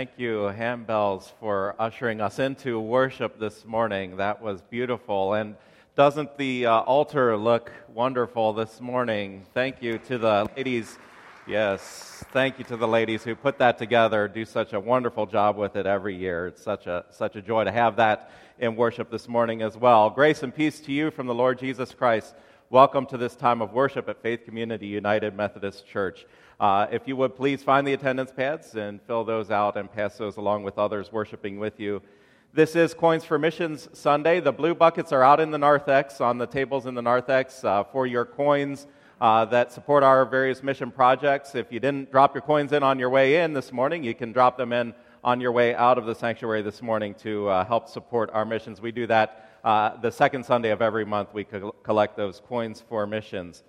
Thank you, handbells, for ushering us into worship this morning. That was beautiful. And doesn't the uh, altar look wonderful this morning? Thank you to the ladies. Yes, thank you to the ladies who put that together, do such a wonderful job with it every year. It's such a, such a joy to have that in worship this morning as well. Grace and peace to you from the Lord Jesus Christ. Welcome to this time of worship at Faith Community United Methodist Church. Uh, if you would please find the attendance pads and fill those out and pass those along with others worshiping with you. This is Coins for Missions Sunday. The blue buckets are out in the narthex, on the tables in the narthex, uh, for your coins uh, that support our various mission projects. If you didn't drop your coins in on your way in this morning, you can drop them in on your way out of the sanctuary this morning to uh, help support our missions. We do that uh, the second Sunday of every month. We co- collect those coins for missions.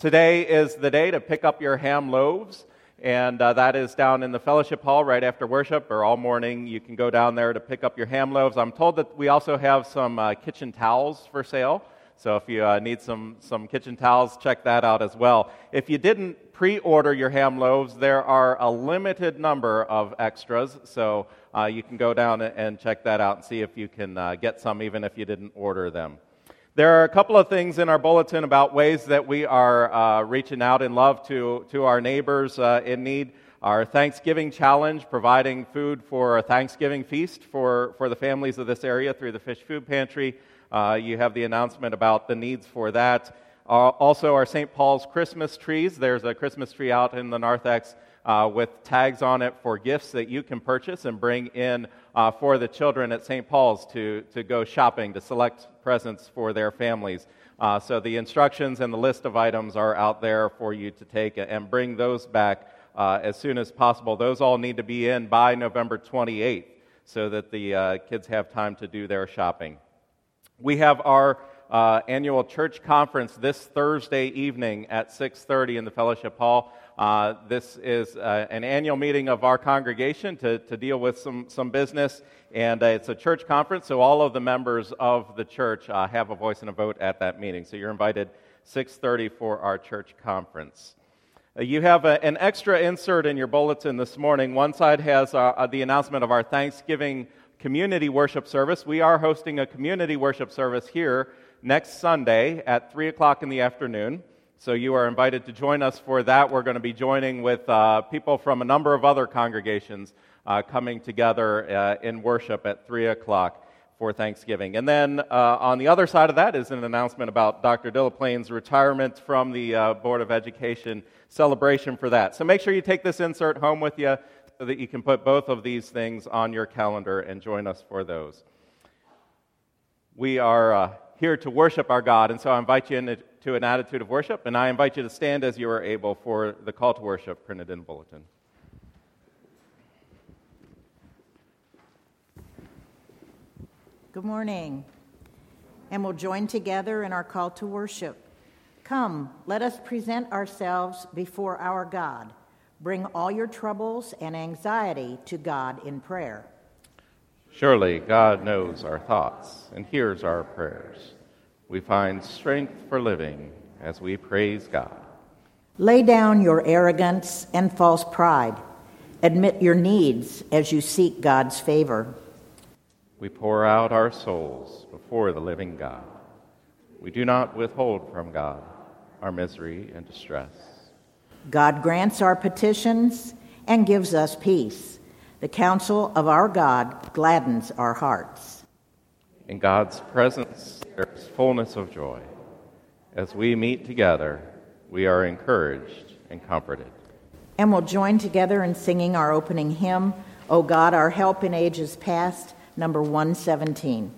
Today is the day to pick up your ham loaves, and uh, that is down in the fellowship hall right after worship or all morning. You can go down there to pick up your ham loaves. I'm told that we also have some uh, kitchen towels for sale. So if you uh, need some, some kitchen towels, check that out as well. If you didn't pre order your ham loaves, there are a limited number of extras. So uh, you can go down and check that out and see if you can uh, get some, even if you didn't order them. There are a couple of things in our bulletin about ways that we are uh, reaching out in love to, to our neighbors uh, in need. Our Thanksgiving challenge, providing food for a Thanksgiving feast for, for the families of this area through the Fish Food Pantry. Uh, you have the announcement about the needs for that. Uh, also, our St. Paul's Christmas trees. There's a Christmas tree out in the narthex uh, with tags on it for gifts that you can purchase and bring in uh, for the children at St. Paul's to, to go shopping, to select presents for their families. Uh, so the instructions and the list of items are out there for you to take and bring those back uh, as soon as possible. Those all need to be in by November 28th so that the uh, kids have time to do their shopping. We have our uh, annual church conference this Thursday evening at 6:30 in the fellowship hall. Uh, this is uh, an annual meeting of our congregation to, to deal with some, some business, and uh, it's a church conference, so all of the members of the church uh, have a voice and a vote at that meeting. So you're invited 6:30 for our church conference. Uh, you have a, an extra insert in your bulletin this morning. One side has uh, the announcement of our Thanksgiving community worship service. We are hosting a community worship service here next Sunday at 3 o'clock in the afternoon. So you are invited to join us for that. We're going to be joining with uh, people from a number of other congregations uh, coming together uh, in worship at 3 o'clock for Thanksgiving. And then uh, on the other side of that is an announcement about Dr. Dillaplane's retirement from the uh, Board of Education celebration for that. So make sure you take this insert home with you so that you can put both of these things on your calendar and join us for those. We are uh, here to worship our God, and so I invite you into to an attitude of worship, and I invite you to stand as you are able for the call to worship printed in the bulletin. Good morning. And we'll join together in our call to worship. Come, let us present ourselves before our God. Bring all your troubles and anxiety to God in prayer. Surely God knows our thoughts and hears our prayers we find strength for living as we praise God. Lay down your arrogance and false pride. Admit your needs as you seek God's favor. We pour out our souls before the living God. We do not withhold from God our misery and distress. God grants our petitions and gives us peace. The counsel of our God gladdens our hearts. In God's presence, there is fullness of joy. As we meet together, we are encouraged and comforted. And we'll join together in singing our opening hymn, O God, our help in ages past, number 117.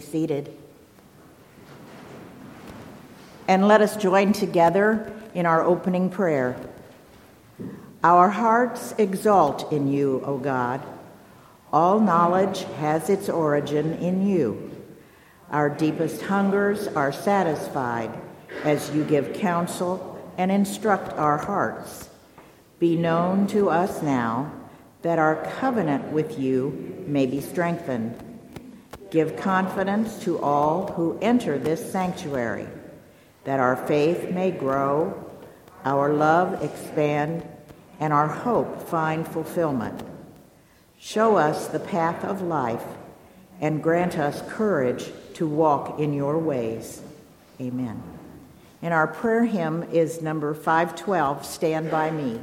Seated. And let us join together in our opening prayer. Our hearts exult in you, O God. All knowledge has its origin in you. Our deepest hungers are satisfied as you give counsel and instruct our hearts. Be known to us now that our covenant with you may be strengthened. Give confidence to all who enter this sanctuary, that our faith may grow, our love expand, and our hope find fulfillment. Show us the path of life and grant us courage to walk in your ways. Amen. And our prayer hymn is number 512 Stand By Me.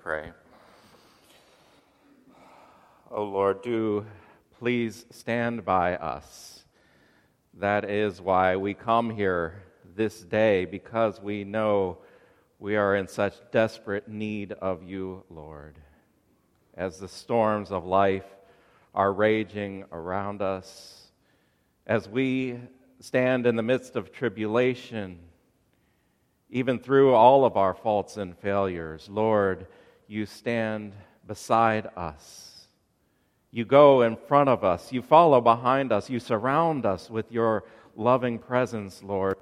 Pray. O oh Lord, do please stand by us. That is why we come here this day, because we know we are in such desperate need of you, Lord. As the storms of life are raging around us, as we stand in the midst of tribulation, even through all of our faults and failures, Lord, you stand beside us. You go in front of us. You follow behind us. You surround us with your loving presence, Lord,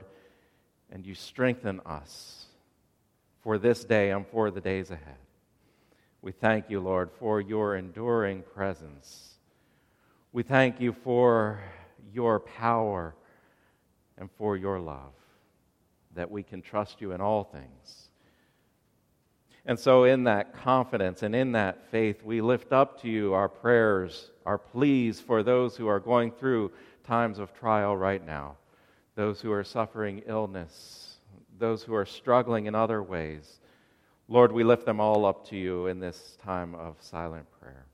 and you strengthen us for this day and for the days ahead. We thank you, Lord, for your enduring presence. We thank you for your power and for your love, that we can trust you in all things. And so, in that confidence and in that faith, we lift up to you our prayers, our pleas for those who are going through times of trial right now, those who are suffering illness, those who are struggling in other ways. Lord, we lift them all up to you in this time of silent prayer.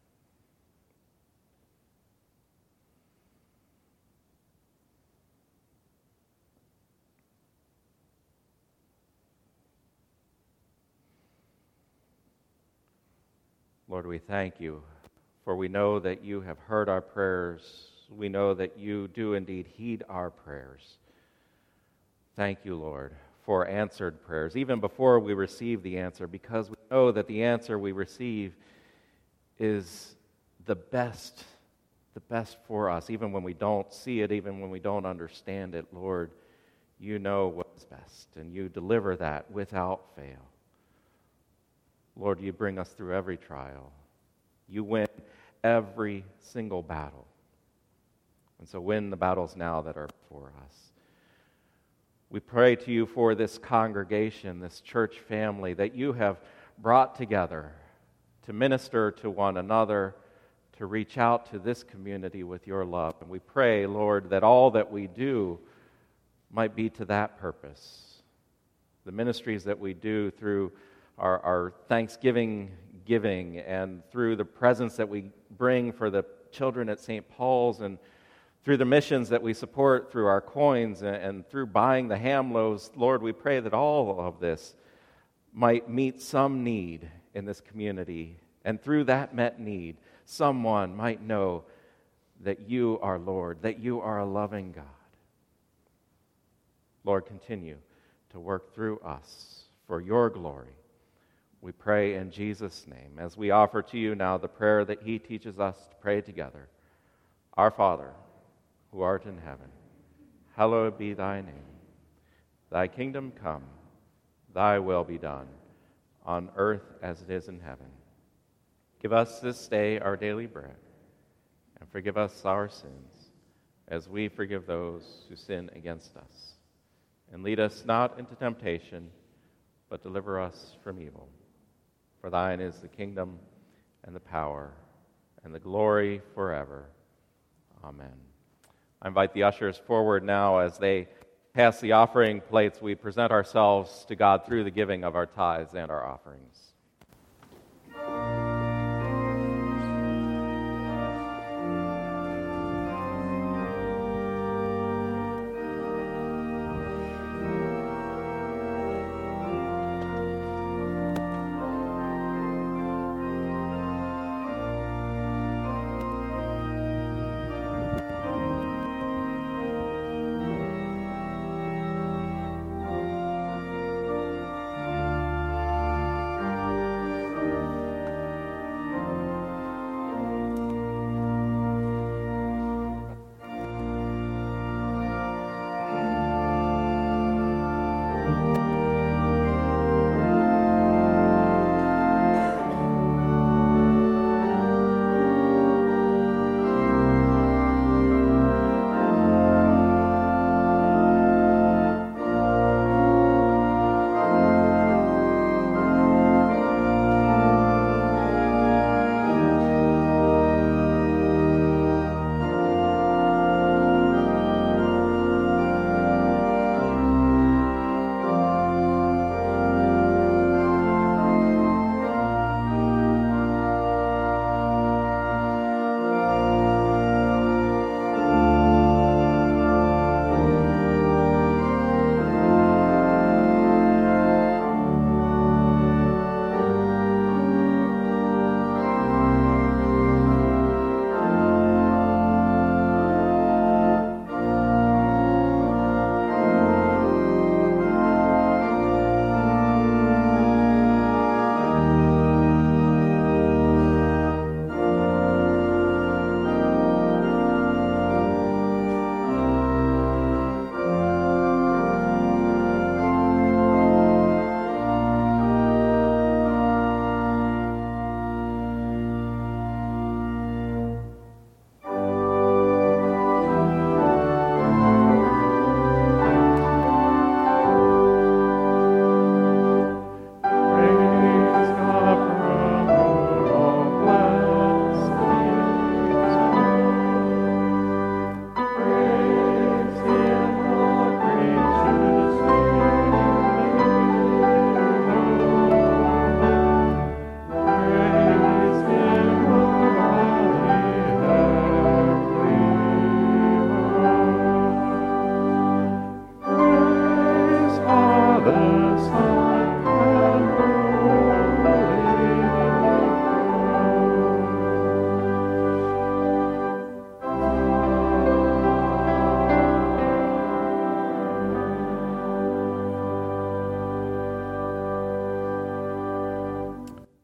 Lord, we thank you, for we know that you have heard our prayers. We know that you do indeed heed our prayers. Thank you, Lord, for answered prayers, even before we receive the answer, because we know that the answer we receive is the best, the best for us, even when we don't see it, even when we don't understand it, Lord. You know what's best, and you deliver that without fail. Lord, you bring us through every trial. You win every single battle. And so win the battles now that are before us. We pray to you for this congregation, this church family that you have brought together to minister to one another, to reach out to this community with your love. And we pray, Lord, that all that we do might be to that purpose. The ministries that we do through our, our Thanksgiving giving and through the presents that we bring for the children at St. Paul's and through the missions that we support through our coins and, and through buying the ham loaves, Lord, we pray that all of this might meet some need in this community. And through that met need, someone might know that you are Lord, that you are a loving God. Lord, continue to work through us for your glory. We pray in Jesus' name as we offer to you now the prayer that he teaches us to pray together. Our Father, who art in heaven, hallowed be thy name. Thy kingdom come, thy will be done, on earth as it is in heaven. Give us this day our daily bread, and forgive us our sins, as we forgive those who sin against us. And lead us not into temptation, but deliver us from evil. For thine is the kingdom and the power and the glory forever. Amen. I invite the ushers forward now as they pass the offering plates. We present ourselves to God through the giving of our tithes and our offerings.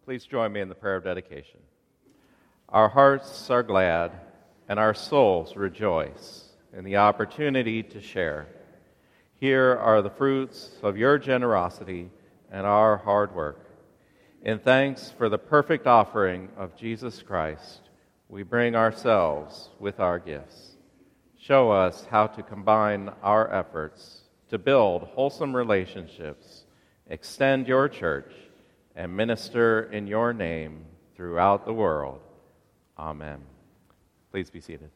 Please join me in the prayer of dedication. Our hearts are glad and our souls rejoice in the opportunity to share. Here are the fruits of your generosity and our hard work. In thanks for the perfect offering of Jesus Christ, we bring ourselves with our gifts. Show us how to combine our efforts to build wholesome relationships, extend your church, and minister in your name throughout the world. Amen. Please be seated.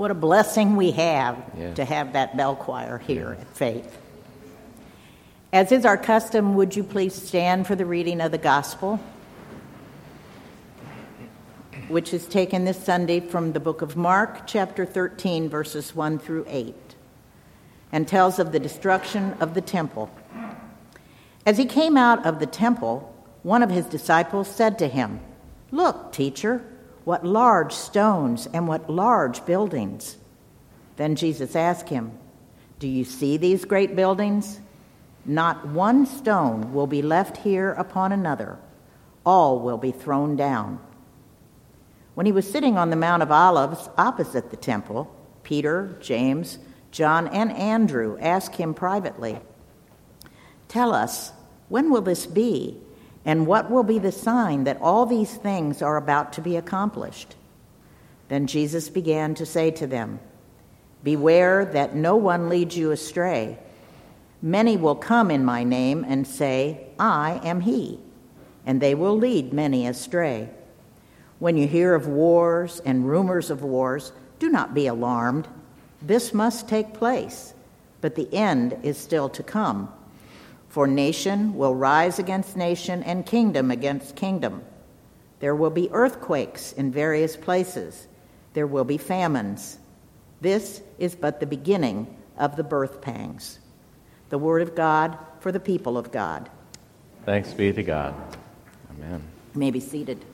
What a blessing we have yeah. to have that bell choir here at Faith. As is our custom, would you please stand for the reading of the gospel, which is taken this Sunday from the book of Mark, chapter 13, verses 1 through 8, and tells of the destruction of the temple. As he came out of the temple, one of his disciples said to him, Look, teacher, what large stones and what large buildings. Then Jesus asked him, Do you see these great buildings? Not one stone will be left here upon another, all will be thrown down. When he was sitting on the Mount of Olives opposite the temple, Peter, James, John, and Andrew asked him privately, Tell us, When will this be? And what will be the sign that all these things are about to be accomplished? Then Jesus began to say to them, Beware that no one leads you astray. Many will come in my name and say, I am he, and they will lead many astray. When you hear of wars and rumors of wars, do not be alarmed. This must take place, but the end is still to come. For nation will rise against nation and kingdom against kingdom. There will be earthquakes in various places. There will be famines. This is but the beginning of the birth pangs. The word of God for the people of God. Thanks be to God. Amen. You may be seated.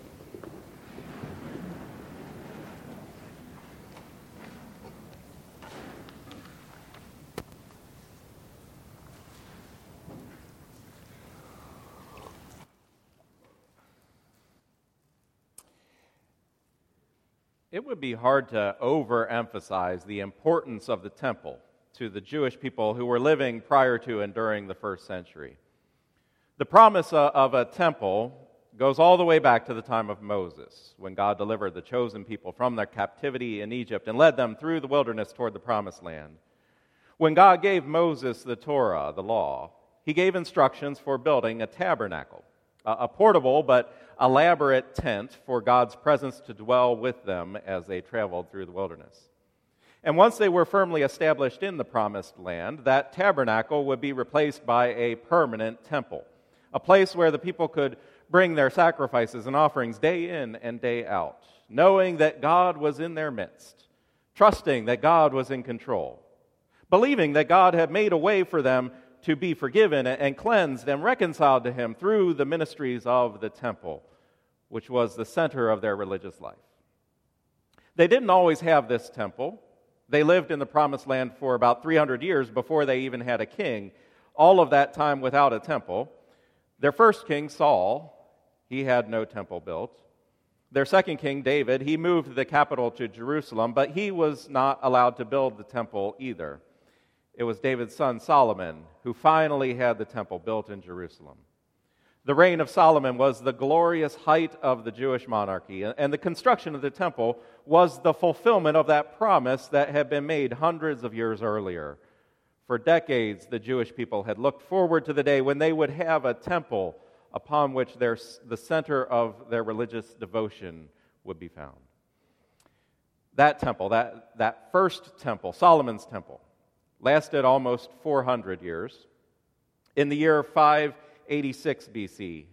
It would be hard to overemphasize the importance of the temple to the Jewish people who were living prior to and during the first century. The promise of a temple goes all the way back to the time of Moses, when God delivered the chosen people from their captivity in Egypt and led them through the wilderness toward the promised land. When God gave Moses the Torah, the law, he gave instructions for building a tabernacle, a portable but elaborate tent for God's presence to dwell with them as they traveled through the wilderness. And once they were firmly established in the promised land, that tabernacle would be replaced by a permanent temple, a place where the people could bring their sacrifices and offerings day in and day out, knowing that God was in their midst, trusting that God was in control, believing that God had made a way for them to be forgiven and cleansed and reconciled to Him through the ministries of the temple, which was the center of their religious life. They didn't always have this temple. They lived in the promised land for about 300 years before they even had a king, all of that time without a temple. Their first king, Saul, he had no temple built. Their second king, David, he moved the capital to Jerusalem, but he was not allowed to build the temple either. It was David's son Solomon who finally had the temple built in Jerusalem. The reign of Solomon was the glorious height of the Jewish monarchy, and the construction of the temple was the fulfillment of that promise that had been made hundreds of years earlier. For decades, the Jewish people had looked forward to the day when they would have a temple upon which their, the center of their religious devotion would be found. That temple, that, that first temple, Solomon's temple, lasted almost 400 years. In the year 586 BC,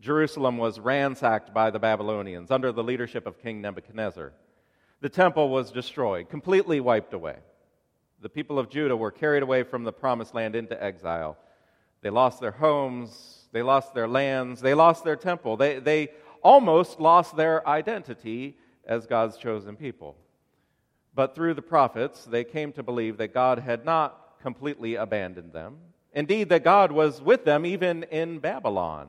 Jerusalem was ransacked by the Babylonians under the leadership of King Nebuchadnezzar. The temple was destroyed, completely wiped away. The people of Judah were carried away from the promised land into exile. They lost their homes, they lost their lands, they lost their temple. They, they almost lost their identity as God's chosen people. But through the prophets, they came to believe that God had not completely abandoned them. Indeed, that God was with them even in Babylon,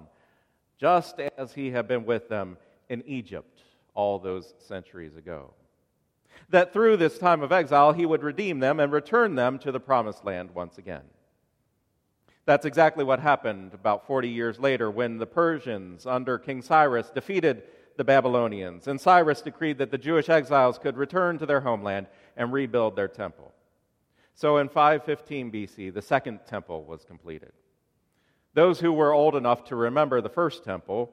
just as he had been with them in Egypt all those centuries ago. That through this time of exile, he would redeem them and return them to the promised land once again. That's exactly what happened about 40 years later when the Persians, under King Cyrus, defeated the Babylonians, and Cyrus decreed that the Jewish exiles could return to their homeland and rebuild their temple. So in 515 BC, the second temple was completed. Those who were old enough to remember the first temple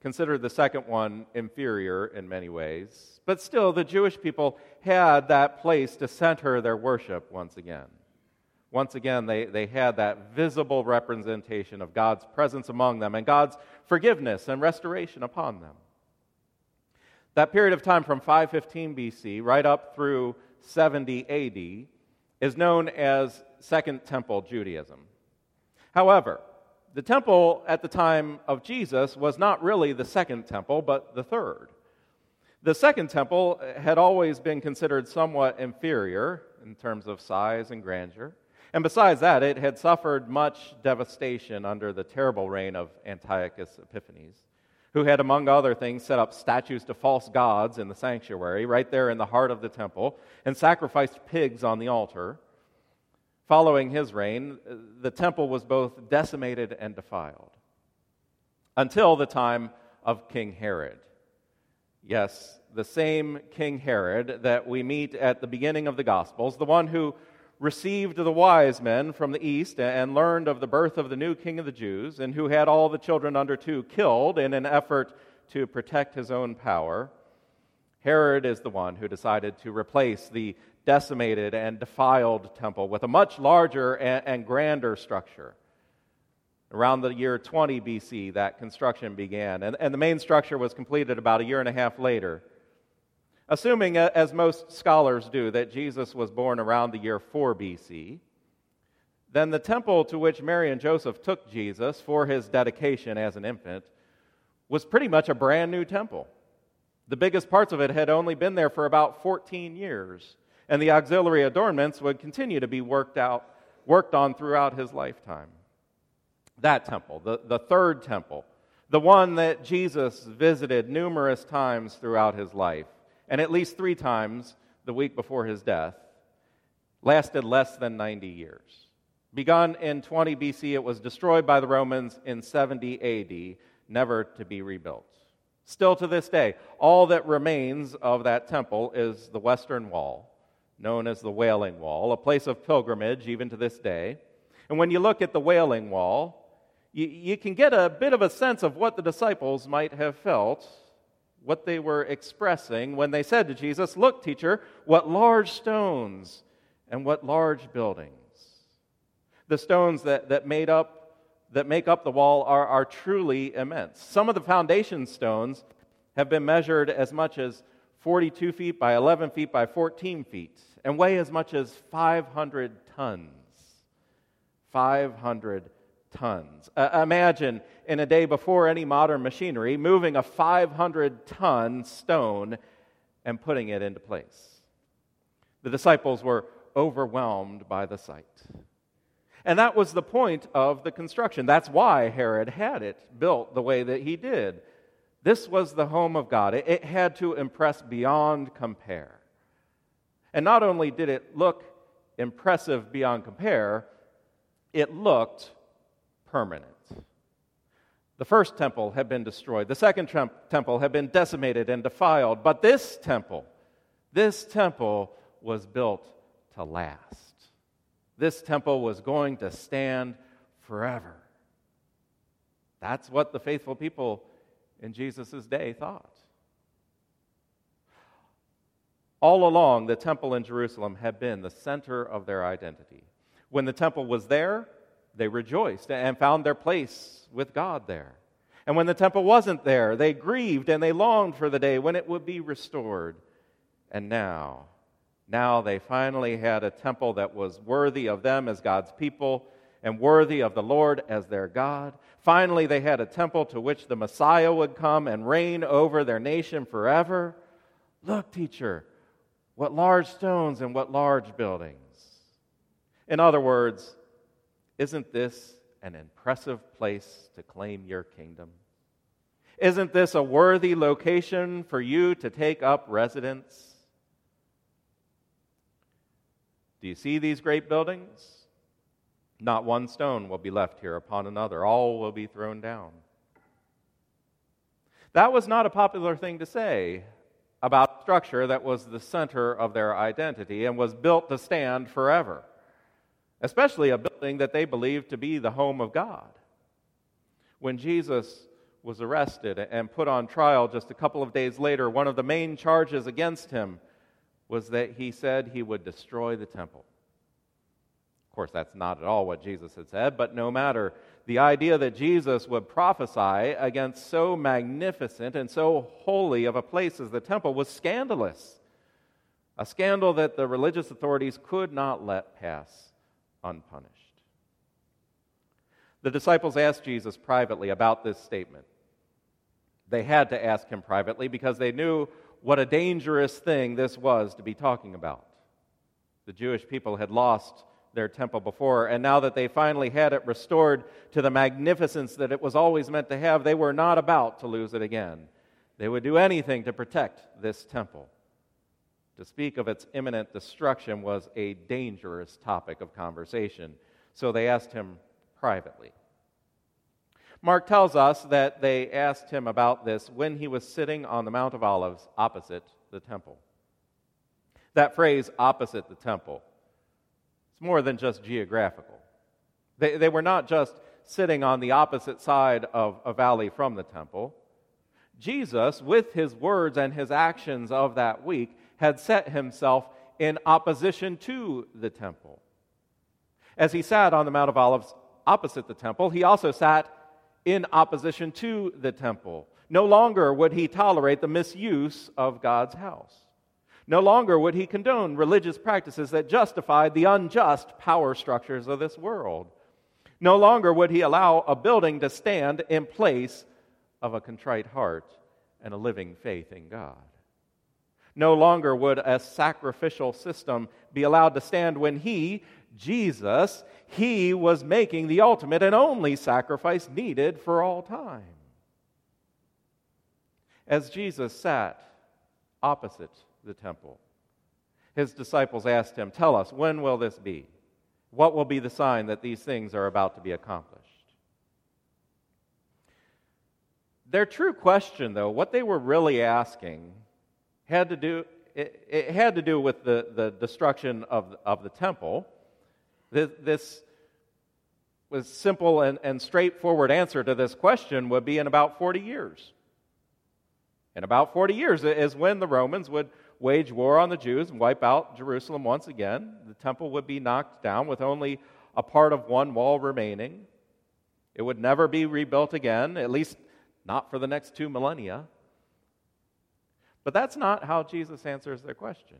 considered the second one inferior in many ways, but still the Jewish people had that place to center their worship once again. Once again, they, they had that visible representation of God's presence among them and God's forgiveness and restoration upon them. That period of time from 515 BC right up through 70 AD is known as Second Temple Judaism. However, the temple at the time of Jesus was not really the second temple, but the third. The second temple had always been considered somewhat inferior in terms of size and grandeur. And besides that, it had suffered much devastation under the terrible reign of Antiochus Epiphanes who had, among other things, set up statues to false gods in the sanctuary, right there in the heart of the temple, and sacrificed pigs on the altar. Following his reign, the temple was both decimated and defiled until the time of King Herod. Yes, the same King Herod that we meet at the beginning of the Gospels, the one who received the wise men from the east and learned of the birth of the new king of the Jews, and who had all the children under two killed in an effort to protect his own power. Herod is the one who decided to replace the decimated and defiled temple with a much larger and, grander structure. Around the year 20 BC, that construction began, and, the main structure was completed about a year and a half later. Assuming, uh, as most scholars do, that Jesus was born around the year 4 BC, then the temple to which Mary and Joseph took Jesus for his dedication as an infant was pretty much a brand new temple. The biggest parts of it had only been there for about 14 years, and the auxiliary adornments would continue to be worked out, worked on throughout his lifetime. That temple, the, the third temple, the one that Jesus visited numerous times throughout his life, and at least three times the week before his death, lasted less than 90 years. Begun in 20 BC, it was destroyed by the Romans in 70 AD, never to be rebuilt. Still to this day, all that remains of that temple is the western wall, known as the Wailing Wall, a place of pilgrimage even to this day. And when you look at the Wailing Wall, you, you can get a bit of a sense of what the disciples might have felt what they were expressing when they said to Jesus, Look, teacher, what large stones and what large buildings. The stones that, that, made up, that make up the wall are, are truly immense. Some of the foundation stones have been measured as much as 42 feet by 11 feet by 14 feet and weigh as much as 500 tons. 500 tons. Uh, imagine in a day before any modern machinery moving a 500 ton stone and putting it into place. The disciples were overwhelmed by the sight. And that was the point of the construction. That's why Herod had it built the way that he did. This was the home of God. It, it had to impress beyond compare. And not only did it look impressive beyond compare, it looked permanent. The first temple had been destroyed, the second temple had been decimated and defiled, but this temple, this temple was built to last. This temple was going to stand forever. That's what the faithful people in Jesus' day thought. All along, the temple in Jerusalem had been the center of their identity. When the temple was there, they rejoiced and found their place with God there. And when the temple wasn't there, they grieved and they longed for the day when it would be restored. And now, now they finally had a temple that was worthy of them as God's people and worthy of the Lord as their God. Finally, they had a temple to which the Messiah would come and reign over their nation forever. Look, teacher, what large stones and what large buildings. In other words, isn't this an impressive place to claim your kingdom? Isn't this a worthy location for you to take up residence? Do you see these great buildings? Not one stone will be left here upon another, all will be thrown down. That was not a popular thing to say about a structure that was the center of their identity and was built to stand forever especially a building that they believed to be the home of God. When Jesus was arrested and put on trial just a couple of days later, one of the main charges against him was that he said he would destroy the temple. Of course, that's not at all what Jesus had said, but no matter. The idea that Jesus would prophesy against so magnificent and so holy of a place as the temple was scandalous. A scandal that the religious authorities could not let pass unpunished. The disciples asked Jesus privately about this statement. They had to ask him privately because they knew what a dangerous thing this was to be talking about. The Jewish people had lost their temple before, and now that they finally had it restored to the magnificence that it was always meant to have, they were not about to lose it again. They would do anything to protect this temple To speak of its imminent destruction was a dangerous topic of conversation, so they asked him privately. Mark tells us that they asked him about this when he was sitting on the Mount of Olives opposite the temple. That phrase, opposite the temple, it's more than just geographical. They, they were not just sitting on the opposite side of a valley from the temple. Jesus, with his words and his actions of that week, had set himself in opposition to the temple. As he sat on the Mount of Olives opposite the temple, he also sat in opposition to the temple. No longer would he tolerate the misuse of God's house. No longer would he condone religious practices that justified the unjust power structures of this world. No longer would he allow a building to stand in place of a contrite heart and a living faith in God. No longer would a sacrificial system be allowed to stand when he, Jesus, he was making the ultimate and only sacrifice needed for all time. As Jesus sat opposite the temple, his disciples asked him, Tell us, when will this be? What will be the sign that these things are about to be accomplished? Their true question, though, what they were really asking, had to do, it, it had to do with the, the destruction of, of the temple. This, this was simple and, and straightforward answer to this question would be in about 40 years. In about 40 years is when the Romans would wage war on the Jews and wipe out Jerusalem once again. The temple would be knocked down with only a part of one wall remaining. It would never be rebuilt again, at least not for the next two millennia. But that's not how Jesus answers their question.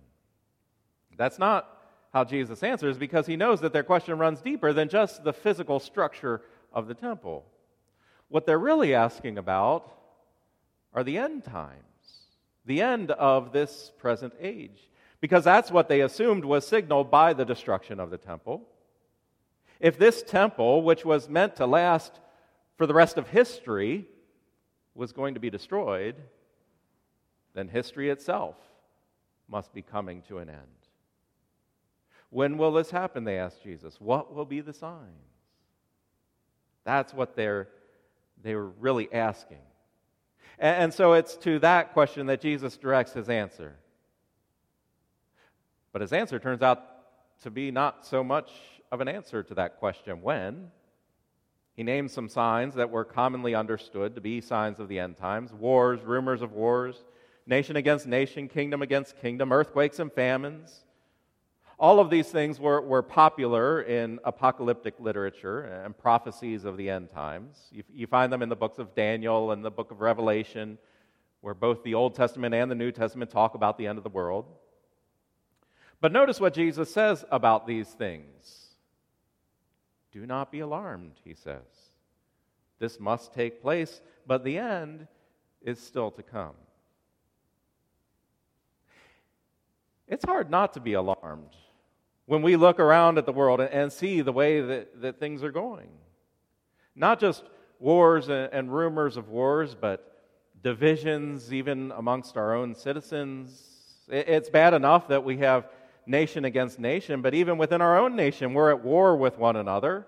That's not how Jesus answers because he knows that their question runs deeper than just the physical structure of the temple. What they're really asking about are the end times, the end of this present age, because that's what they assumed was signaled by the destruction of the temple. If this temple, which was meant to last for the rest of history, was going to be destroyed, then history itself must be coming to an end. When will this happen? They asked Jesus. What will be the signs? That's what they're, they were really asking. And, and so it's to that question that Jesus directs his answer. But his answer turns out to be not so much of an answer to that question when. He names some signs that were commonly understood to be signs of the end times wars, rumors of wars, nation against nation, kingdom against kingdom, earthquakes and famines. All of these things were, were popular in apocalyptic literature and prophecies of the end times. You, you find them in the books of Daniel and the book of Revelation, where both the Old Testament and the New Testament talk about the end of the world. But notice what Jesus says about these things. Do not be alarmed, he says. This must take place, but the end is still to come. It's hard not to be alarmed when we look around at the world and see the way that, that things are going. Not just wars and rumors of wars, but divisions even amongst our own citizens. It's bad enough that we have nation against nation, but even within our own nation, we're at war with one another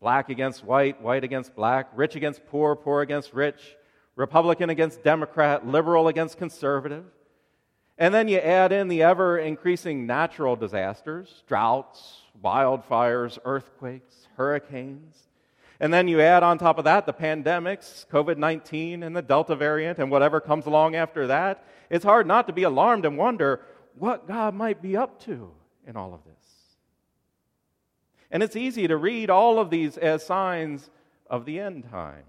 black against white, white against black, rich against poor, poor against rich, Republican against Democrat, liberal against conservative. And then you add in the ever increasing natural disasters droughts, wildfires, earthquakes, hurricanes. And then you add on top of that the pandemics, COVID 19, and the Delta variant, and whatever comes along after that. It's hard not to be alarmed and wonder what God might be up to in all of this. And it's easy to read all of these as signs of the end times.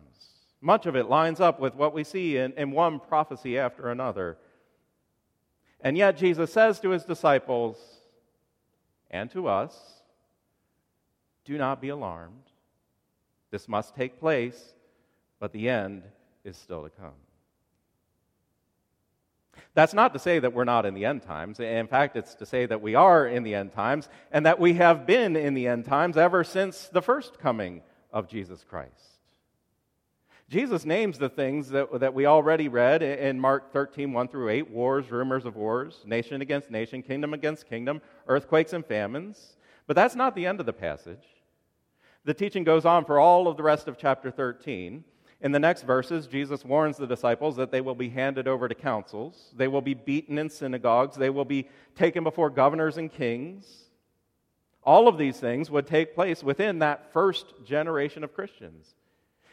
Much of it lines up with what we see in, in one prophecy after another. And yet, Jesus says to his disciples and to us do not be alarmed. This must take place, but the end is still to come. That's not to say that we're not in the end times. In fact, it's to say that we are in the end times and that we have been in the end times ever since the first coming of Jesus Christ. Jesus names the things that, that we already read in Mark 13, 1 through 8 wars, rumors of wars, nation against nation, kingdom against kingdom, earthquakes and famines. But that's not the end of the passage. The teaching goes on for all of the rest of chapter 13. In the next verses, Jesus warns the disciples that they will be handed over to councils, they will be beaten in synagogues, they will be taken before governors and kings. All of these things would take place within that first generation of Christians.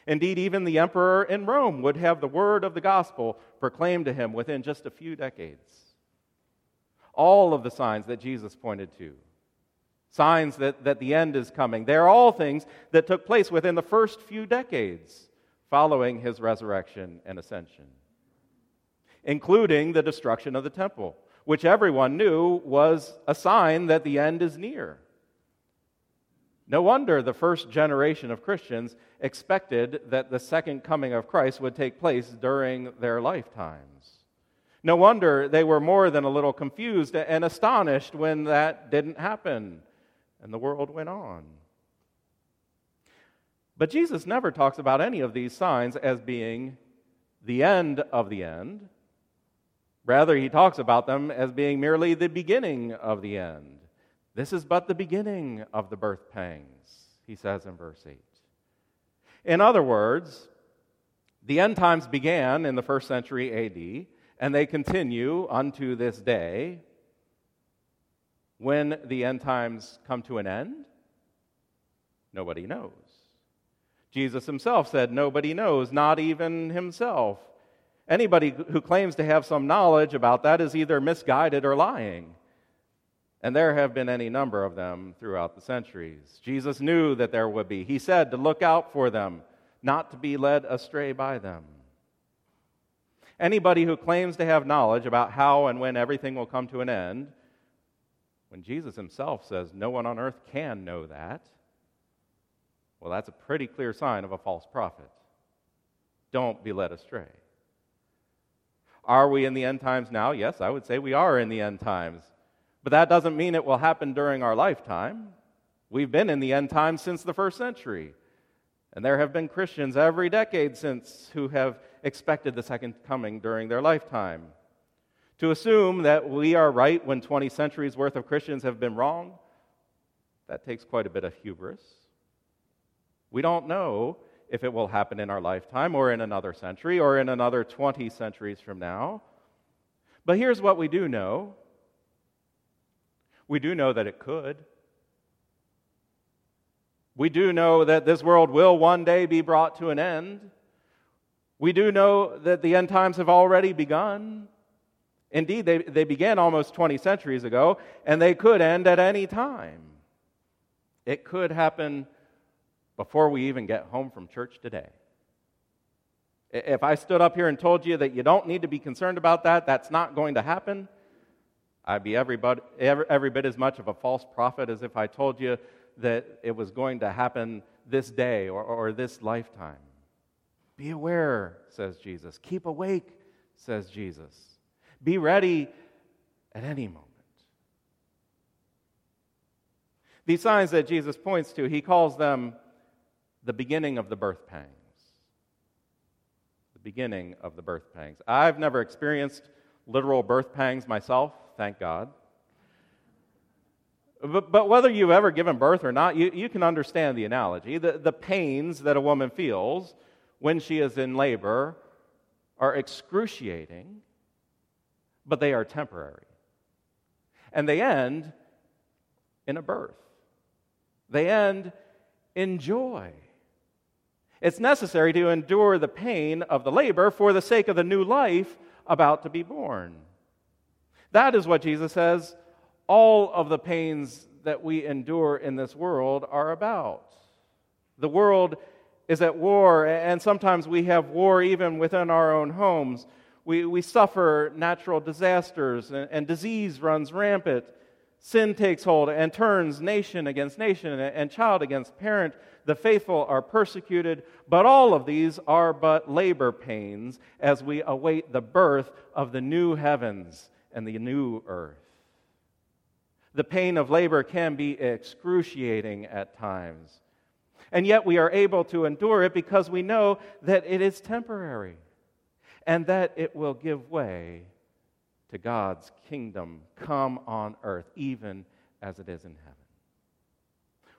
Indeed, even the emperor in Rome would have the word of the gospel proclaimed to him within just a few decades. All of the signs that Jesus pointed to, signs that, that the end is coming, they're all things that took place within the first few decades following his resurrection and ascension, including the destruction of the temple, which everyone knew was a sign that the end is near. No wonder the first generation of Christians expected that the second coming of Christ would take place during their lifetimes. No wonder they were more than a little confused and astonished when that didn't happen and the world went on. But Jesus never talks about any of these signs as being the end of the end. Rather, he talks about them as being merely the beginning of the end. This is but the beginning of the birth pangs, he says in verse 8. In other words, the end times began in the first century AD, and they continue unto this day. When the end times come to an end, nobody knows. Jesus himself said, Nobody knows, not even himself. Anybody who claims to have some knowledge about that is either misguided or lying. And there have been any number of them throughout the centuries. Jesus knew that there would be. He said to look out for them, not to be led astray by them. Anybody who claims to have knowledge about how and when everything will come to an end, when Jesus himself says no one on earth can know that, well, that's a pretty clear sign of a false prophet. Don't be led astray. Are we in the end times now? Yes, I would say we are in the end times. But that doesn't mean it will happen during our lifetime. We've been in the end times since the first century. And there have been Christians every decade since who have expected the second coming during their lifetime. To assume that we are right when 20 centuries worth of Christians have been wrong, that takes quite a bit of hubris. We don't know if it will happen in our lifetime or in another century or in another 20 centuries from now. But here's what we do know we do know that it could. We do know that this world will one day be brought to an end. We do know that the end times have already begun. Indeed, they, they began almost 20 centuries ago, and they could end at any time. It could happen before we even get home from church today. If I stood up here and told you that you don't need to be concerned about that, that's not going to happen, I'd be every, every, every bit as much of a false prophet as if I told you that it was going to happen this day or, or this lifetime. Be aware, says Jesus. Keep awake, says Jesus. Be ready at any moment. These signs that Jesus points to, he calls them the beginning of the birth pangs. The beginning of the birth pangs. I've never experienced literal birth pangs myself thank God. But, but whether you've ever given birth or not, you, you can understand the analogy. The, the pains that a woman feels when she is in labor are excruciating, but they are temporary. And they end in a birth, they end in joy. It's necessary to endure the pain of the labor for the sake of the new life about to be born. That is what Jesus says all of the pains that we endure in this world are about. The world is at war, and sometimes we have war even within our own homes. We, we suffer natural disasters, and, and disease runs rampant. Sin takes hold and turns nation against nation and child against parent. The faithful are persecuted, but all of these are but labor pains as we await the birth of the new heavens and the new earth. The pain of labor can be excruciating at times. And yet we are able to endure it because we know that it is temporary and that it will give way to God's kingdom come on earth, even as it is in heaven.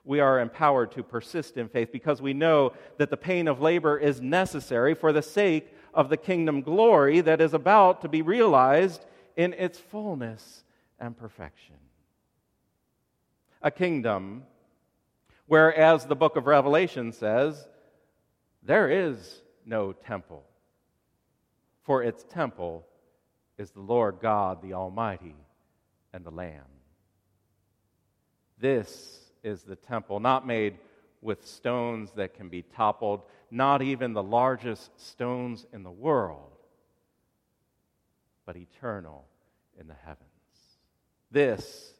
We are empowered to persist in faith because we know that the pain of labor is necessary for the sake of the kingdom glory that is about to be realized in its fullness and perfection. A kingdom where, as the book of Revelation says, there is no temple, for its temple is the Lord God, the Almighty, and the Lamb. This is the temple, not made with stones that can be toppled, not even the largest stones in the world, but eternal in the heavens. This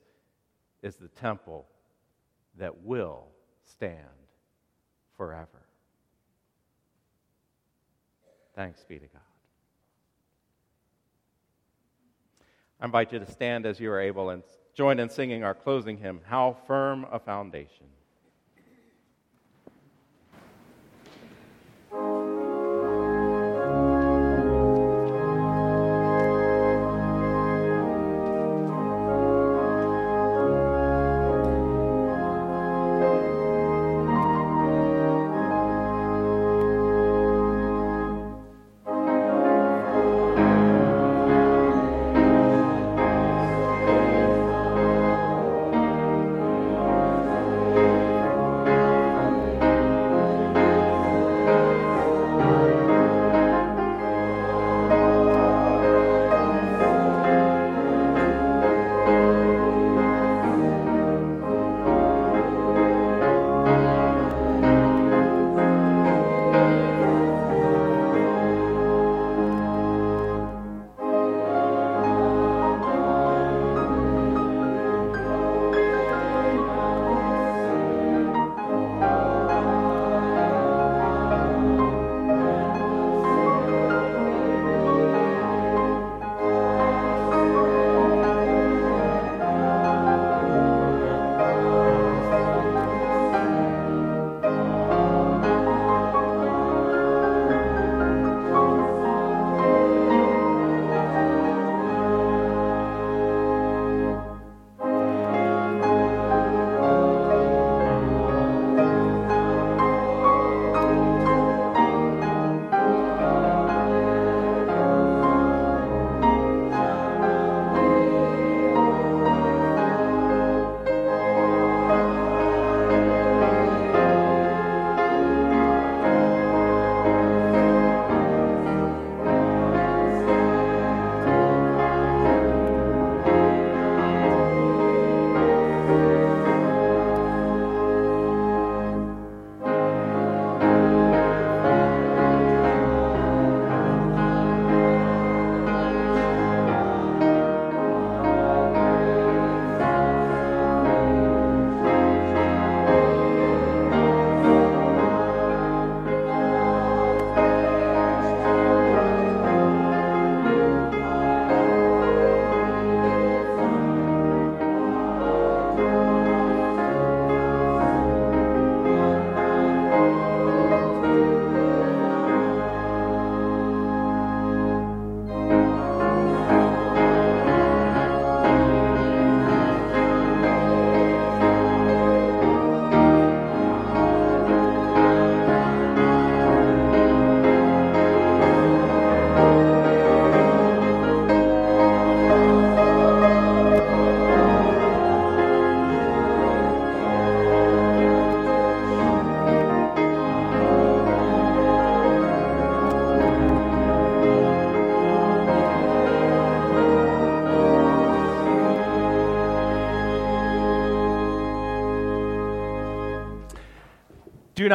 is the temple that will stand forever. Thanks be to God. I invite you to stand as you are able and join in singing our closing hymn, How Firm a Foundation.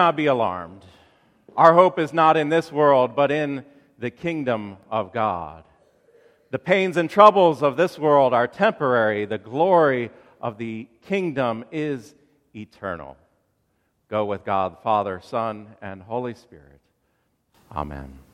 Not be alarmed. Our hope is not in this world, but in the kingdom of God. The pains and troubles of this world are temporary. The glory of the kingdom is eternal. Go with God, Father, Son, and Holy Spirit. Amen.